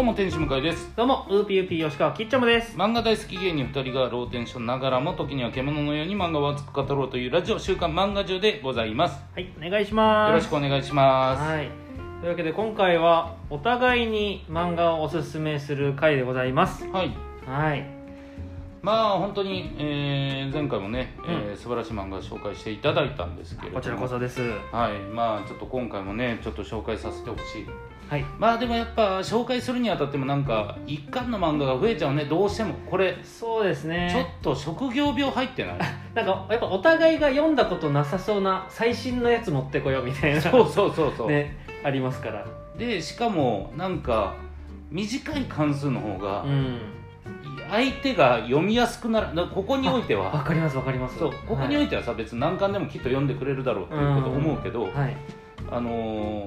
どうも天使向井です。どうもウーピーウーピー吉川きっちゃむです。漫画大好き芸人2人がローテンションながらも時には獣のように漫画を熱く語ろうというラジオ週刊漫画中でございます。はいお願いします。よろしくお願いします。はい。というわけで今回はお互いに漫画をおすすめする回でございます。はい。はい。まあ本当に、えー前回もね、えーうん。素晴らしい漫画を紹介していただいたんですけれども。こちらこそです。はい。まあちょっと今回もねちょっと紹介させてほしいはい。まあでもやっぱ紹介するにあたってもなんか一巻の漫画が増えちゃうね。どうしても。これそうですちょっねと職業病入ってない。なんかやっぱお互いが読んだことなさそうな最新のやつ持ってこようみたいな。そうそうそうそう、ねありますから。でしかもなんか短い関数の方がうん。相手が読みやすくなる。ここにおいては。わかりますわかります。そう。ここにおいてはさ、別に何巻でもきっと読んでくれるだろうっていうこと思うけど、はい。はい。あの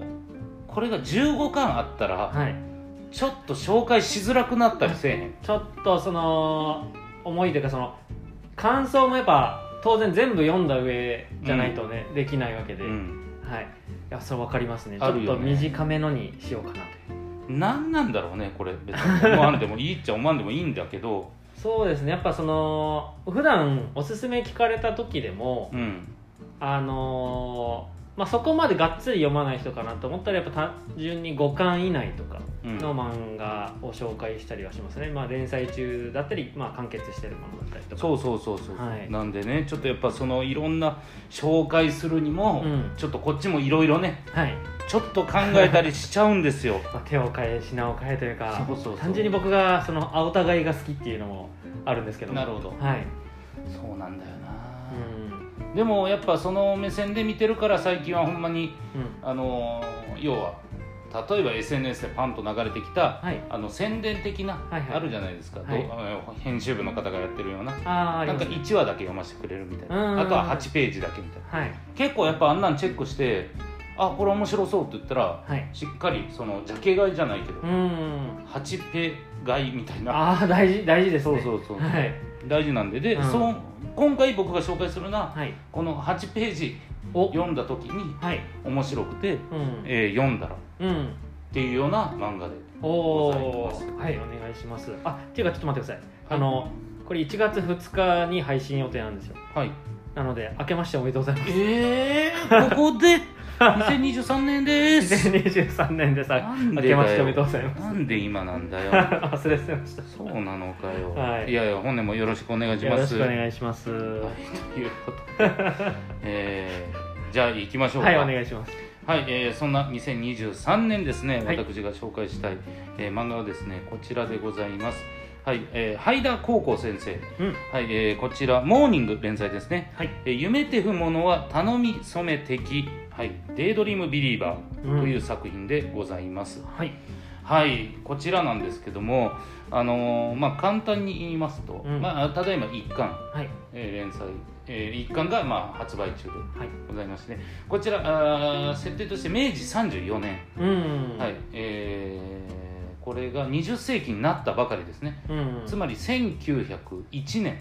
ーこれが15巻あったらはい。ちょっと紹介しづらくなったりせえへん。ちょっとその思いというかその感想もやっぱ当然全部読んだ上じゃないとね、できないわけで、うん。はい。いやそれ分かりますね。ちょっと短めのにしようかなと。何なんだろうねこれ。別に。思わんでもいいっちゃ思わんでもいいんだけど。そうですね。やっぱその普段おすすめ聞かれた時でも、うん。あのーまあ、そこまでがっつり読まない人かなと思ったらやっぱ単純に5巻以内とかうん。の漫画を紹介したりはしますね、まあ、連載中だったり、まあ、完結してるものだったりとか。そうそうそうそう、はい。なんでねちょっとやっぱそのいろんな紹介するにも、うん。ちょっとこっちもいろいろねはい。ちょっと考えたりしちゃうんですよ。まあ、手を変え品を変えというかそうそうそう。単純に僕がそのお互いが好きっていうのもあるんですけども。なるほど。はい、そうなんだよな、うんでもやっぱその目線で見てるから最近はほんまにうん、あのー要は例えば SNS でパンと流れてきた、はい。あの宣伝的な、はいはい。あるじゃないですか、はい。編集部の方がやってるような。なんかあああります1話だけ読ませてくれるみたいうんなあとは8ページだけみたいな。はい。結構やっぱあんなんチェックしてあこれ面白そうって言ったらはい。しっかりそのジャケ買いじゃないけど、うん。8ペ買いみたいな。ああ大事大事ですね。そうそうそう、はい。大事なんで。で、うん。その今回僕が紹介するのははい。この8ページお読んだ時にはい。面白くて、うん。えー読んだらっうん。ていうような漫画でおございおます。はいお願いします。あっていうかちょっと待ってください、あのこれ1月2日に配信予定なんですよ。はい。なので明けましておめでとうございます。えー、ここで？2023年です。2023年でさなん明でだよ。けましておめでとうございます。なんで今なんだよ。忘れてました。そうなのかよ、はい。やいや本年もよろしくお願いします。よろしくお願いします。ははい。ということで、えー、じゃあ行きましょうか。いお願いします。はい、えーそんな2023年ですね、はい。私が紹介したい、えー漫画はですねこちらでございますはい、えー、ハイダ高校先生。うん。はい、えーこちらモーニング連載ですね。はい。えー夢てふものは頼み染め敵はいデイドリームビリーバーという作品でございます、はい。はいこちらなんですけどもあのーまあ簡単に言いますと、うん。まあただいま1巻、はい。えー連載、え1巻がまあ発売中ではい。ございまして、こちらあー設定として明治34年、うん。はいえーこれが20世紀になったばかりですね、うん。つまり1901年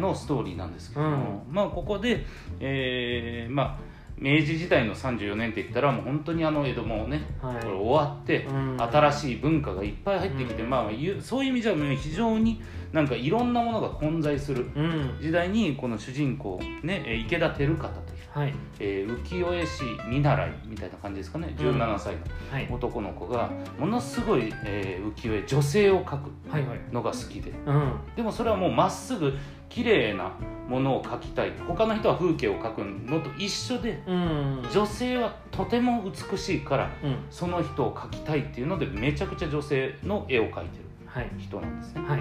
のストーリーなんですけども、まあここで、えーまあ明治時代の34年って言ったらもう本当にあの江戸もね、はい。これ終わって、うん。新しい文化がいっぱい入ってきて、うん。まあゆそういう意味じゃ非常になんかいろんなものが混在するうん時代にこの主人公ねえー池田輝方という、はい。えー浮世絵師見習いみたいな感じですかね。17歳はい。の男の子がものすごい、えー浮世絵女性を描くはいはい。のが好きで。うん。でもそれはもうまっすぐ綺麗なものを描きたい。他の人は風景を描くのと一緒でうん。女性はとても美しいからうん。その人を描きたいっていうのでめちゃくちゃ女性の絵を描いてるはい。人なんですね。はい。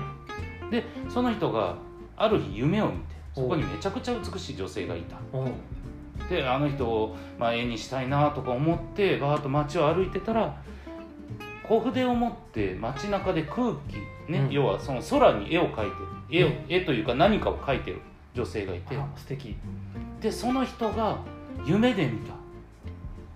でその人がある日夢を見てそこにめちゃくちゃ美しい女性がいたであの人を、まあ、絵にしたいなとか思ってバーッと街を歩いてたら小筆を持って街中で空気ね、うん。要はその空に絵を描いてる。絵を、うん。絵というか何かを描いてる女性がいて。あ素敵。でその人が夢で見た。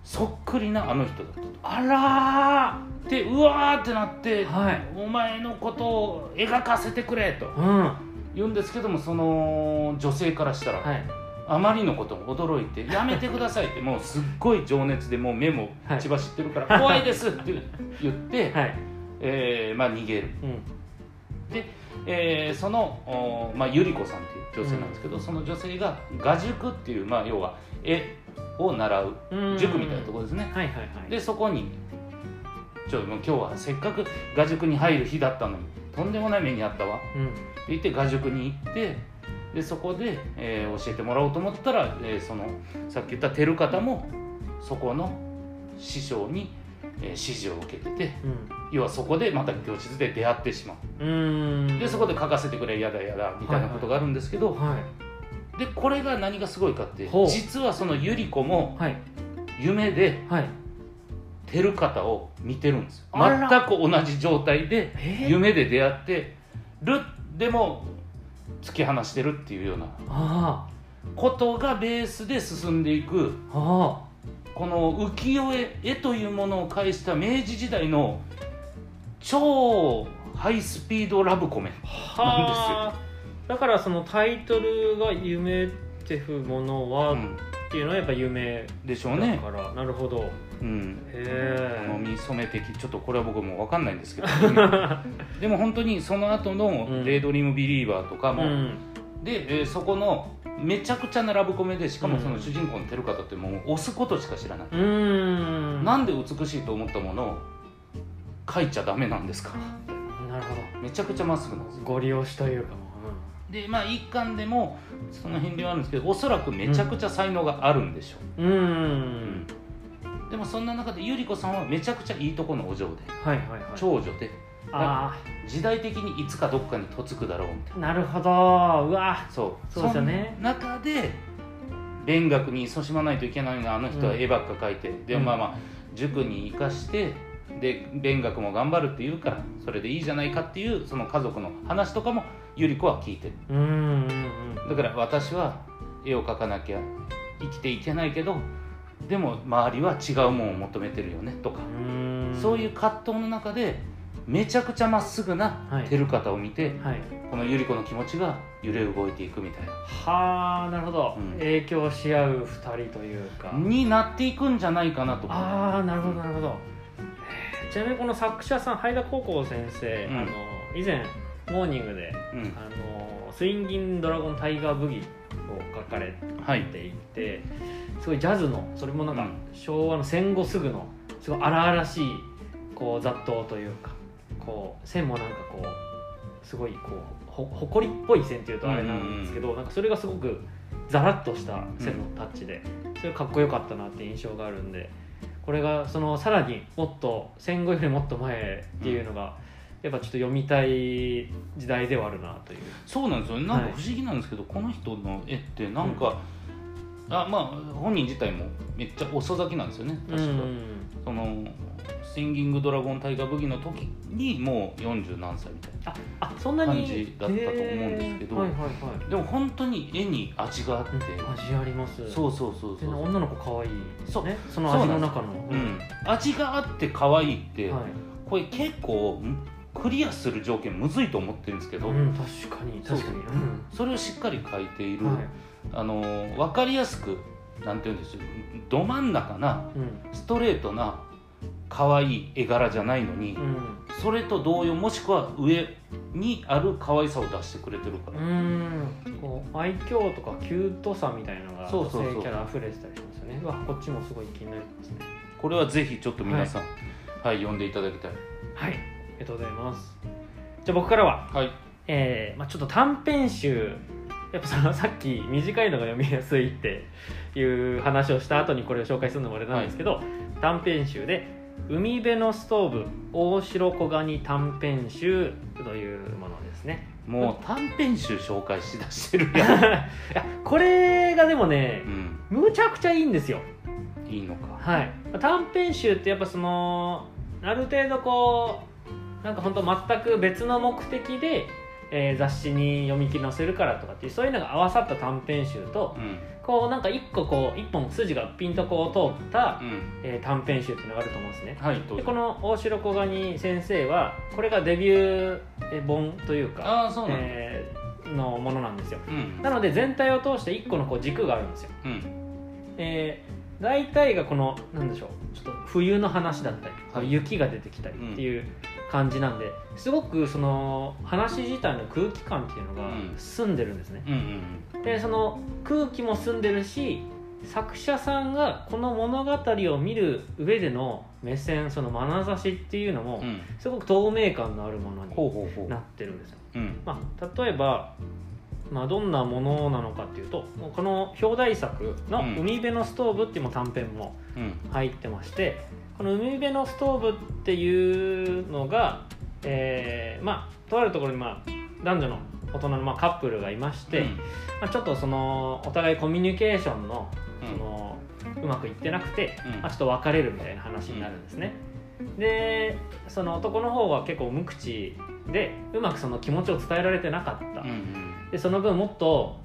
そっくりなあの人だったと。あらでうわーってなって、はい。お前のことを描かせてくれとーうん。は言うんですけどもその女性からしたら、いあまりのことに驚いて「やめてください」ってもうすっごい情熱でもう目も血走ってるから「怖いです」って言って はい。えーまあ、逃げる。うん。で、えーその、おまあ、ゆり子さんっていう女性なんですけど、その女性が画塾っていう、まあ、要は絵を習ううん。塾みたいなところですね、はいはいはい。でそこにちょもう今日はせっかく画塾に入る日だったのにとんでもない目にあったわ。うん。って言って画塾に行ってでそこで、えー教えてもらおうと思ったら、えーそのさっき言った照方もそこの師匠に、えー指示を受けてて要はそこでまた教室で出会ってしまう。うん。うんでそこで書かせてくれやだやだみたいなことがあるんですけど、はいでこれが何がすごいかって実はそのゆり子もはい。夢ではい。照方を見てるんですよ。全く同じ状態でえー？夢で出会ってる。でも突き放してるっていうようなあことがベースで進んでいく。この浮世絵絵というものを介した明治時代の超ハイスピードラブコメあはあ。だからそのタイトルが「夢ってふものは」っうん。ていうのはやっぱ夢だでしょうね、から、なるほどうん、へこのえ見染め的ちょっとこれは僕も分かんないんですけど。でも本当にその後のうん「デイドリームビリーバー」とかも、うん。で、えーそこのめちゃくちゃなラブコメでしかもそのうん主人公の照方ってもう押すことしか知らない、うーん。なんで美しいと思ったものを書いちゃダメなんですか？なるほめちゃくちゃまっすぐなんですご利用しというかもでまあ一巻でもその片鱗はあるんですけどおそらくめちゃくちゃ才能があるんでしょうんう。う、んでもそんな中でゆり子さんはめちゃくちゃいいとこのお嬢ではいはいはい。長女であ時代的にいつかどっかに嫁ぐだろうみたいあなるほど。うわ。なそう。そうですよね。その中で勉学に勤しまないといけないのにあの人は絵ばっか描いて、でうん。まあまあ塾に生かしてで勉学も頑張るって言うからそれでいいじゃないかっていうその家族の話とかもゆり子は聞いてる。うんうん。だから私は絵を描かなきゃ生きていけないけどでも周りは違うものを求めてるよねとか。うん。そういう葛藤の中でめちゃくちゃまっすぐなはい。照方を見て、はい。このゆり子の気持ちが揺れ動いていくみたいな。はあなるほど、うん。影響し合う二人というか。になっていくんじゃないかなとああなるほどなるほど。えーちなみにこの作者さん灰田高校先生、うん。あの以前モーニングでうん。あのスインギンドラゴンタイガーブギを書かれはいてい。てすごいジャズのそれもなんかうん。昭和の戦後すぐのすごい荒々しいこう雑踏というかこう線もなんかこうすごいこうほ誇りっぽい線っていうとあれなんですけど、なんかそれがすごくザラッとした線のタッチで、それかっこよかったなって印象があるんでこれがそのさらにもっと戦後よりもっと前っていうのが、やっぱちょっと読みたい時代ではあるなという。そうなんですよね。なんかはい不思議なんですけど、この人の絵ってなんか、あまあ本人自体もめっちゃ遅咲きなんですよね。確か、うんそのシンギングドラゴンタイガーブギの時にもう40何歳みたいなああそんなに？感じだったと思うんですけどはいはいはい。でも本当に絵に味があって、味あります。そうそうそうでそう、女の子可愛いそうね。その味の中の。うん、味があって可愛いって、はい。これ結構クリアする条件むずいと思ってるんですけど、うん、確かに確かに。それをしっかり書いている、うんはい。あの分かりやすくなんていうんですよ。ど真ん中なうん。ストレートな可愛い絵柄じゃないのに、うん。それと同様もしくは上にある可愛さを出してくれてるから、うん。こう愛嬌とかキュートさみたいなのがそうそうキャラ溢れてたりしますよね。うわこっちもすごい気になりますね。これはぜひちょっと皆さん、はい。読んでいただきたい。はい。ありがとうございます。じゃあ僕からははい。えーまあ、ちょっと短編集。やっぱその さっき短いのが読みやすいっていう話をした後にこれを紹介するのもあれなんですけど、短編集で「海辺のストーブ大城小ガニ短編集」というものですね。もう短編集紹介しだしてるやん、いやこれがでもねうん、むちゃくちゃいいんですよ。いいのか。はい。短編集ってやっぱそのある程度こうなんか本当全く別の目的で、えー雑誌に読み切り載せるからとかっていうそういうのが合わさった短編集とうん。こうなんか一個こう一本筋がピンとこう通った、うん。えー短編集っていうのがあると思うんですね。はいでこの大城小ガニ先生はこれがデビュー本というか、ああそうなんだ、えーのものなんですよ。うんなので全体を通して一個のこう軸があるんですよ。うん。えー大体がこのなんでしょうちょっと冬の話だったり、はい。雪が出てきたりっていう感じなんですごくその話自体の空気感っていうのがうん。澄んでるんですね、でその空気も澄んでるし作者さんがこの物語を見る上での目線その眼差しっていうのもすごく透明感のあるものになってるんですよ、うん。まあ、例えば、まあ、どんなものなのかっていうとこの表題作のうん「海辺のストーブ」っていう短編もうん。入ってましてこの海辺のストーブっていうのが、えーまあとあるところに、まあ、男女の大人のまあカップルがいまして、まあ、ちょっとそのお互いコミュニケーションのうん。そのうまくいってなくて、うん。まあ、ちょっと別れるみたいな話になるんですね。でその男の方は結構無口でうまくその気持ちを伝えられてなかった、うんうん。でその分もっと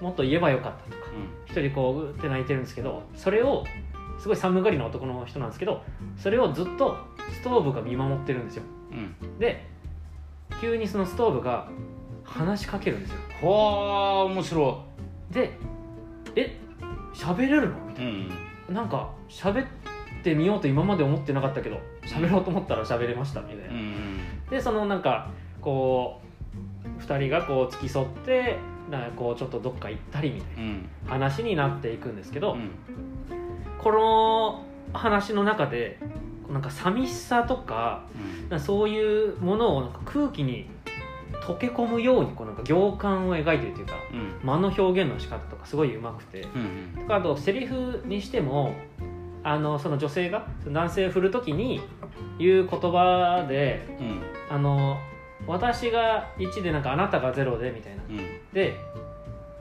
もっと言えばよかったとかうん。一人こううって泣いてるんですけどそれをすごい寒がりの男の人なんですけどそれをずっとストーブが見守ってるんですよ。うん。で急にそのストーブが話しかけるんですよ。はあ面白でえ喋れるの？みたいいん。ななんか喋ってみようと今まで思ってなかったけど喋ろうと思ったら喋れましたみたいな、うんうん。でそのなんかこう2人がこう付き添ってなんかこうちょっとどっか行ったりみたいうん。な話になっていくんですけど、うんこの話の中でなんか寂しさとかそういうものをなんか空気に溶け込むようにこうなんか行間を描いてるというかうん。間の表現の仕方とかすごい上手くて。うんとかあとセリフにしてもあのその女性が男性を振る時に言う言葉でうん。あの私が1でなんかあなたが0でみたいな。うん。で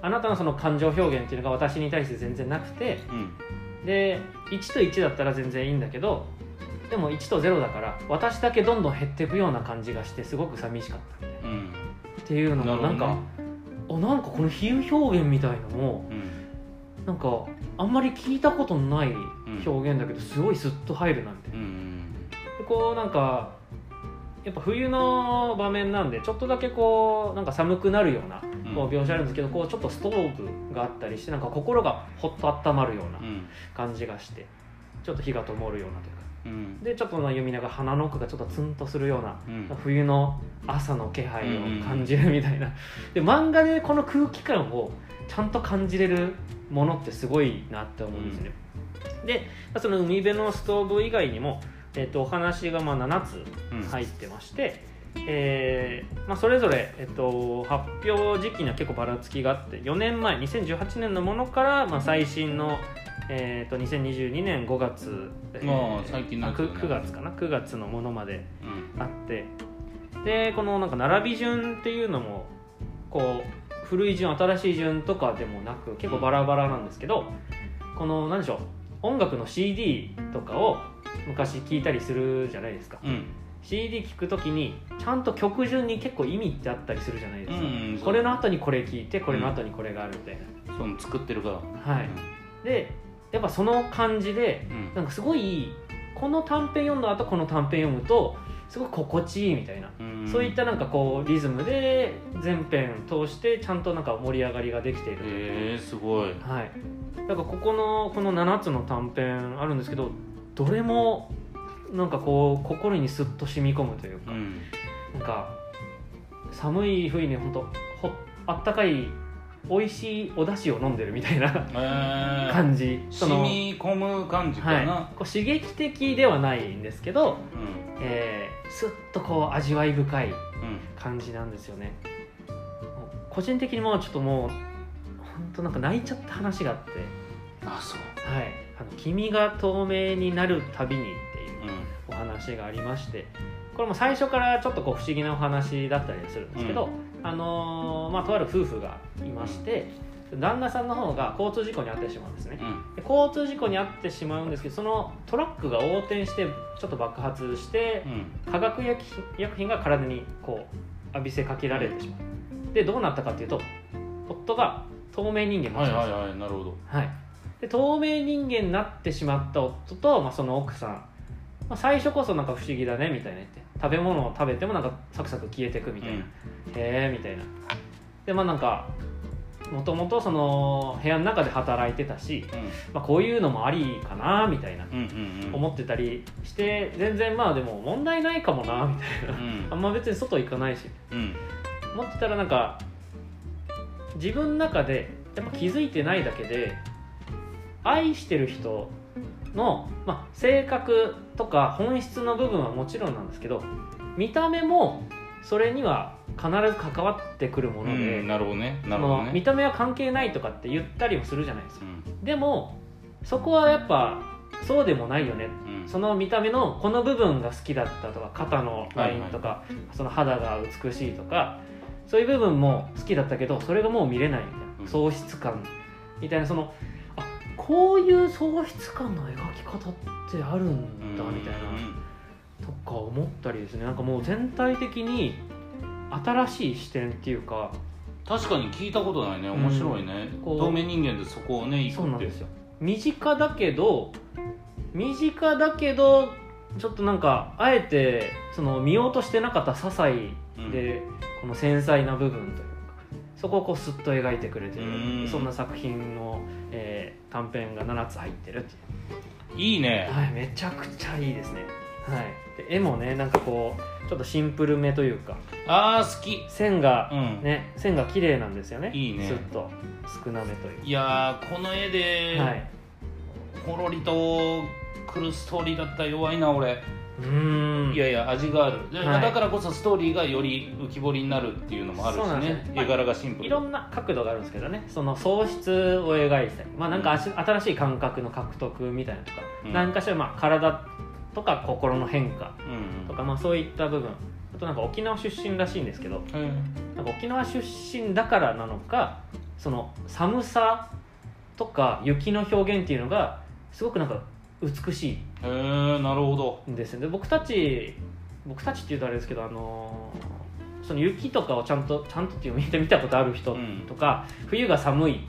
あなたのその感情表現っていうのが私に対して全然なくてうんで1と1だったら全然いいんだけどでも1と0だから私だけどんどん減っていくような感じがしてすごく寂しかったみたいなうん。っていうのもなんか、あなんかこの比喩表現みたいのもうん。なんかあんまり聞いたことのない表現だけどすごいスッと入るなみたいなうん。こうなんかやっぱ冬の場面なんでちょっとだけこうなんか寒くなるようなうん。こう描写あるんですけどこうちょっとストーブがあったりしてなんか心がほっと温まるようなうん。感じがしてちょっと火が灯るようなというか。うん。でちょっとまあ読みながら鼻の奥がちょっとツンとするようなうん。冬の朝の気配を感じるみたいな、で漫画でこの空気感をちゃんと感じれるものってすごいなって思うんですね、でまあその海辺のストーブ以外にも、えっとお話がまあ7つうん入ってまして、えーまあ、それぞれ、えっと、発表時期には結構ばらつきがあって4年前2018年のものから、まあ、最新の、えー、と2022年5月、えーまあ最近のやつだね。9, 月かな？9月のものまでうん。あって。でこのなんか並び順っていうのもこう古い順新しい順とかでもなく結構バラバラなんですけど、この何でしょう音楽の CD とかを昔聞いたりするじゃないですか。うん CD 聞くときにちゃんと曲順に結構意味ってあったりするじゃないですか、うんこれの後にこれ聞いてこれの後にこれがあるみたいその作ってる側な、はい。でやっぱその感じでうん。なんかすごいこの短編読んだ後この短編読むとすごく心地いいみたいな、うん。そういったなんかこうリズムで全編通してちゃんとなんか盛り上がりができているへえすごい。か、はい、だからここのこの7つの短編あるんですけどどれもなんかこう心にスッと染み込むというか、うん。なんか寒い冬に本当ほあったかい美味しいお出汁を飲んでるみたいなえー。感じ、染み込む感じかな、はい、こう刺激的ではないんですけど、うん。えー、スッとこう味わい深いうん。感じなんですよね。もう個人的にもうちょっともう本当なんか泣いちゃった話があって。あそう。はい。あの「君が透明になるたびに」お話がありましてこれも最初からちょっとこう不思議なお話だったりするんですけど、あのーまあ、とある夫婦がいまして旦那さんの方が交通事故に遭ってしまうんですね。うん。で交通事故に遭ってしまうんですけどそのトラックが横転してちょっと爆発してうん。化学薬品薬品が体にこう浴びせかけられてしまう。でどうなったかっていうと夫が透明人間になっはいちゃうんですよはいはいなるほど。はい、で透明人間になってしまった夫と、まあ、その奥さん、まあ、最初こそなんか不思議だねみたいな言って。食べ物を食べてもなんかサクサク消えてくみたいな、うん。へえみたいな。でまあなんかもともとその部屋の中で働いてたし、まあ、こういうのもありかなみたいなうんうんうん。思ってたりして全然まあでも問題ないかもなみたいな。うん。あんま別に外行かないし。うん。思ってたらなんか自分の中でやっぱ気づいてないだけで愛してる人の、まあ、性格とか本質の部分はもちろんなんですけど見た目もそれには必ず関わってくるもうので、んなるほどね。なそるほどね。の見た目は関係ないとかって言ったりもするじゃないですか。うん。でもそこはやっぱそうでもないよね。うん。その見た目のこの部分が好きだったとか肩のラインとか、その肌が美しいとかそういう部分も好きだったけどそれがもう見れないみたいな、うん。喪失感みたいなそのあこういう喪失感の描き方ってあるんだみたいな、とか思ったりですね。なんかもう全体的に新しい視点っていうか。確かに聞いたことないね。面白いね、こう。透明人間でそこをね行くって。そうなんですよ。身近だけど身近だけどちょっとなんかあえてその見ようとしてなかった些細で、この繊細な部分というかそこをこうスッと描いてくれてうん。るそんな作品の、えー短編が7つ入ってるっていいいね。う、はい、めちゃくちゃいいですね、はい、で絵もねなんかこうちょっとシンプルめというか。あー好き。線がうん。ね線が綺麗なんですよね。いいね。スッと少なめといういやーこの絵で、はい。ほろりと来るストーリーだったら弱いな俺、いやいや味がある。ではい。だからこそストーリーがより浮き彫りになるっていうのもあるしね。ね絵柄がシンプル。いろんな角度があるんですけどね。その喪失を描いたりまあなんかあし新しい感覚の獲得みたいなとか、うん。何かしらまあ体とか心の変化うん。とかまあそういった部分。あとなんか沖縄出身らしいんですけど。うん。なんか沖縄出身だからなのかその寒さとか雪の表現っていうのがすごくなんか美しい。へえなるほど。んですよね僕たち僕たちっていうとあれですけどあのーその雪とかをちゃんとちゃんとっていう見て見たことある人うん。とか、冬が寒い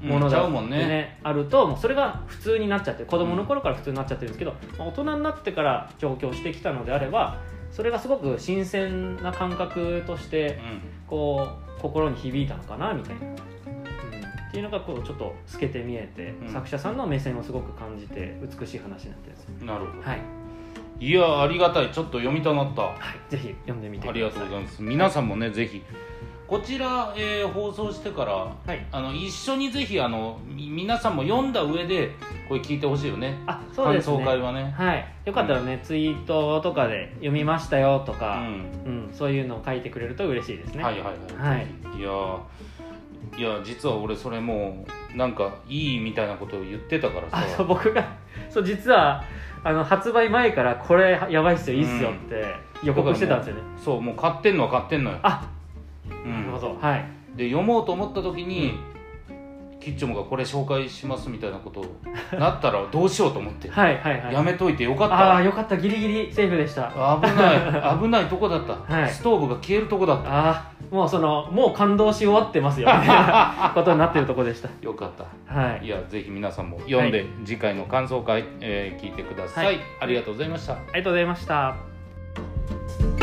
ものうんちゃだってうもんね。ねあるともうそれが普通になっちゃって子供の頃から普通になっちゃってるんですけど、まあ大人になってから上京してきたのであればそれがすごく新鮮な感覚としてこう心に響いたのかなみたいな、うん、っていうのがこうちょっと透けて見えて、うん。作者さんの目線をすごく感じて美しい話になってるなるほど。はい、いやありがたい。ちょっと読みたなった。はい、ぜひ読んでみてください。ありがとうございます。皆さんもねぜひ。こちら、えー放送してからはい。あの一緒にぜひあのみ皆さんも読んだ上でこれ聞いてほしいよね。あそうです感想会ねはね。はい。よかったらね、ツイートとかで読みましたよとうか、ん。うんそういうのを書いてくれると嬉しいですね。はいはいはい。はい。いやーいや実は俺それもうなんかいいみたいなことを言ってたからあそうさ僕がそう実はあの発売前からこれやばいっすよいいっすよって予告してたんですよね、そうもう買ってんのは買ってんのよ、あうなるほん、どはい。で読もうと思った時に、キッチョモがこれ紹介しますみたいなことなったらどうしようと思って、はいはいはい。やめといてよかっああたよかった。ギリギリセーフでした。あ危ない。危ないとこだった、はい。ストーブが消えるとこだった。あーもうそのもう感動し終わってますよ。みたいなことになってるとこでした。よかった。はい。いやぜひ皆さんも読んで、次回の感想会、えー聞いてください、はい。ありがとうございました。ありがとうございました